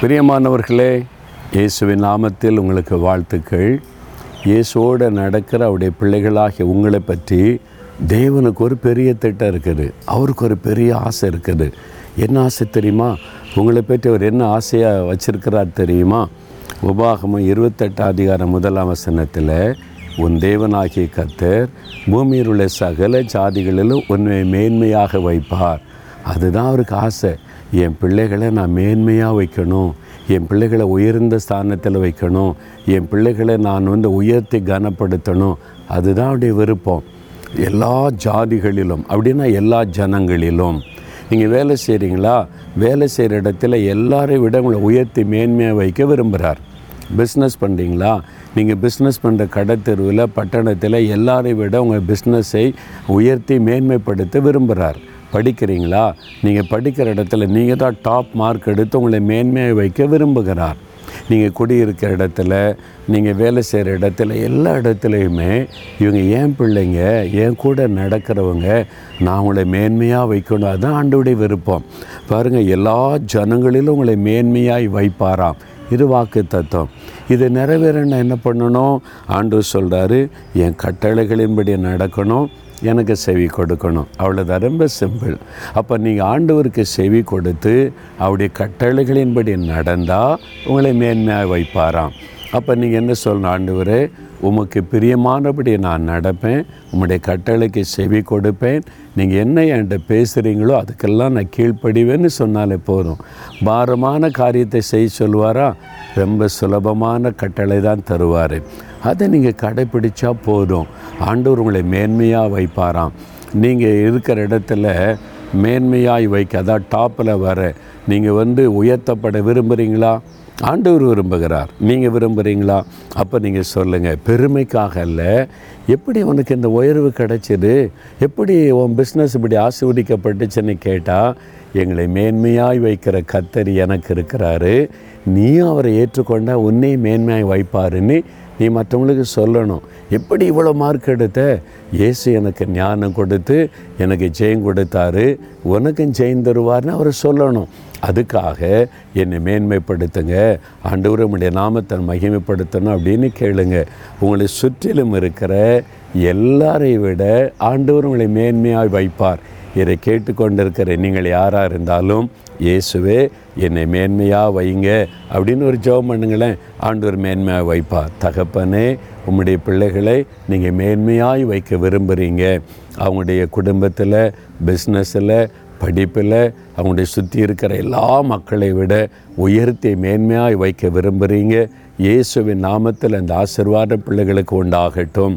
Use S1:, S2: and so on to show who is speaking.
S1: பிரியமானவர்களே இயேசுவின் நாமத்தில் உங்களுக்கு வாழ்த்துக்கள். இயேசுவோடு நடக்கிற அவருடைய பிள்ளைகளாகிய உங்களை பற்றி தேவனுக்கு ஒரு பெரிய திட்டம் இருக்குது. அவருக்கு ஒரு பெரிய ஆசை இருக்குது. என்ன ஆசை தெரியுமா? உங்களை பற்றி அவர் என்ன ஆசையாக வச்சிருக்கிறார் தெரியுமா? உபாகமம் இருபத்தெட்டாம் அதிகாரம் முதலாம் வசனத்தில் உன் தேவனாகிய கத்தர் பூமியில் உள்ள சகல ஜாதிகளிலும் உன்னை மேன்மையாக வைப்பார். அதுதான் அவருக்கு ஆசை. என் பிள்ளைகளை நான் மேன்மையாக வைக்கணும். என் பிள்ளைகளை உயர்ந்த ஸ்தானத்தில் வைக்கணும். என் பிள்ளைகளை நான் வந்து உயர்த்தி கனப்படுத்தணும். அதுதான் அவருடைய விருப்பம். எல்லா ஜாதிகளிலும் அப்படின்னா எல்லா ஜனங்களிலும். நீங்கள் வேலை செய்கிறீங்களா வேலை செய்கிற இடத்துல எல்லாரையும் விட உங்களை உயர்த்தி மேன்மையாக வைக்க விரும்புகிறார் பிஸ்னஸ் பண்ணுறீங்களா நீங்கள் பிஸ்னஸ் பண்ணுற கடத்தெருவில் பட்டணத்தில் எல்லாரையும் விட உங்கள் பிஸ்னஸை உயர்த்தி மேன்மைப்படுத்த விரும்புகிறார் படிக்கிறீங்களா? நீங்கள் படிக்கிற இடத்துல நீங்கள் தான் டாப் மார்க் எடுத்து உங்களை மேன்மையை வைக்க விரும்புகிறார். நீங்கள் குடியிருக்கிற இடத்துல நீங்கள் வேலை செய்கிற இடத்துல எல்லா இடத்துலையுமே இவங்க ஏன் பிள்ளைங்க என் கூட நடக்கிறவங்க நான் உங்களை மேன்மையாக வைக்கணும் அதுதான் ஆண்டோடைய விருப்பம். பாருங்கள் எல்லா ஜனங்களிலும் உங்களை மேன்மையாய் வைப்பாராம். இது வாக்கு தத்துவம். இது நிறைவேறணும் என்ன பண்ணணும்? ஆண்டு சொல்கிறாரு என் கட்டளைகளின்படி நடக்கணும் எனக்கு செவி கொடுக்கணும். அவ்வளோதான் ரொம்ப சிம்பிள் அப்போ நீங்கள் ஆண்டவருக்கு செவி கொடுத்து அவருடைய கட்டளைகளின்படி நடந்தால் உங்களை மேன்மையாக வைப்பாராம். அப்போ நீங்கள் என்ன சொல்லணும் ஆண்டவரே? உமக்கு பிரியமானபடி நான் நடப்பேன். உம்முடைய கட்டளைக்கு செவி கொடுப்பேன். நீங்கள் என்ன என்கிட்ட பேசுகிறீங்களோ அதுக்கெல்லாம் நான் கீழ்ப்படிவேன்னு சொன்னாலே போதும். பாரமான காரியத்தை செய்ய சொல்லுவாரா? ரொம்ப சுலபமான கட்டளை தான் தருவார். அதை நீங்கள் கடைப்பிடிச்சா போதும். ஆண்டவர் உங்களை மேன்மையாக வைப்பாராம். நீங்கள் இருக்கிற இடத்துல மேன்மையாய் வைக்க அதான் டாப்பில் வர நீங்கள் வந்து உயர்த்தப்பட விரும்புகிறீங்களா ஆண்டவர் விரும்புகிறார். நீங்கள் விரும்புகிறீங்களா அப்போ நீங்கள் சொல்லுங்கள் பெருமைக்காக இல்லை எப்படி உனக்கு இந்த உயர்வு கிடைச்சிது? எப்படி உன் பிஸ்னஸ் இப்படி ஆசீர்வதிக்கப்பட்டுச்சுன்னு கேட்டால் எங்களை மேன்மையாய் வைக்கிற கத்தரி எனக்கு இருக்கிறாரு. நீயும் அவரை ஏற்றுக்கொண்டால் உன்னையும் மேன்மையாய் வைப்பாருன்னு நீ மற்றவங்களுக்கு சொல்லணும். எப்படி இவ்வளோ மார்க் எடுத்த? இயேசு எனக்கு ஞானம் கொடுத்து எனக்கு ஜெயம் கொடுத்தாரு. உனக்கும் ஜெயம் தருவார்னு அவர் சொல்லணும். அதுக்காக என்னை மேன்மைப்படுத்துங்க. ஆண்டவர் நாமத்தை மகிமைப்படுத்தணும் அப்படின்னு கேளுங்க. உங்களை சுற்றிலும் இருக்கிற எல்லாரை விட ஆண்டவர் உங்களை மேன்மையாக வைப்பார். இதை கேட்டுக்கொண்டிருக்கிற நீங்கள் யாராக இருந்தாலும் இயேசுவே என்னை மேன்மையாக வைங்க அப்படின்னு ஒரு ஜெபம் பண்ணுங்களேன். ஆண்டவர் மேன்மையாக வைப்பார். தகப்பனே உம்முடைய பிள்ளைகளை நீங்கள் மேன்மையாய் வைக்க விரும்புகிறீங்க அவங்களுடைய குடும்பத்தில் பிஸ்னஸில் படிப்பில் அவங்களுடைய சுற்றி இருக்கிற எல்லா மக்களை விட உயர்த்தி மேன்மையாய் வைக்க விரும்புகிறீங்க இயேசுவின் நாமத்தில் அந்த ஆசிர்வாத பிள்ளைகளுக்கு உண்டாகட்டும்.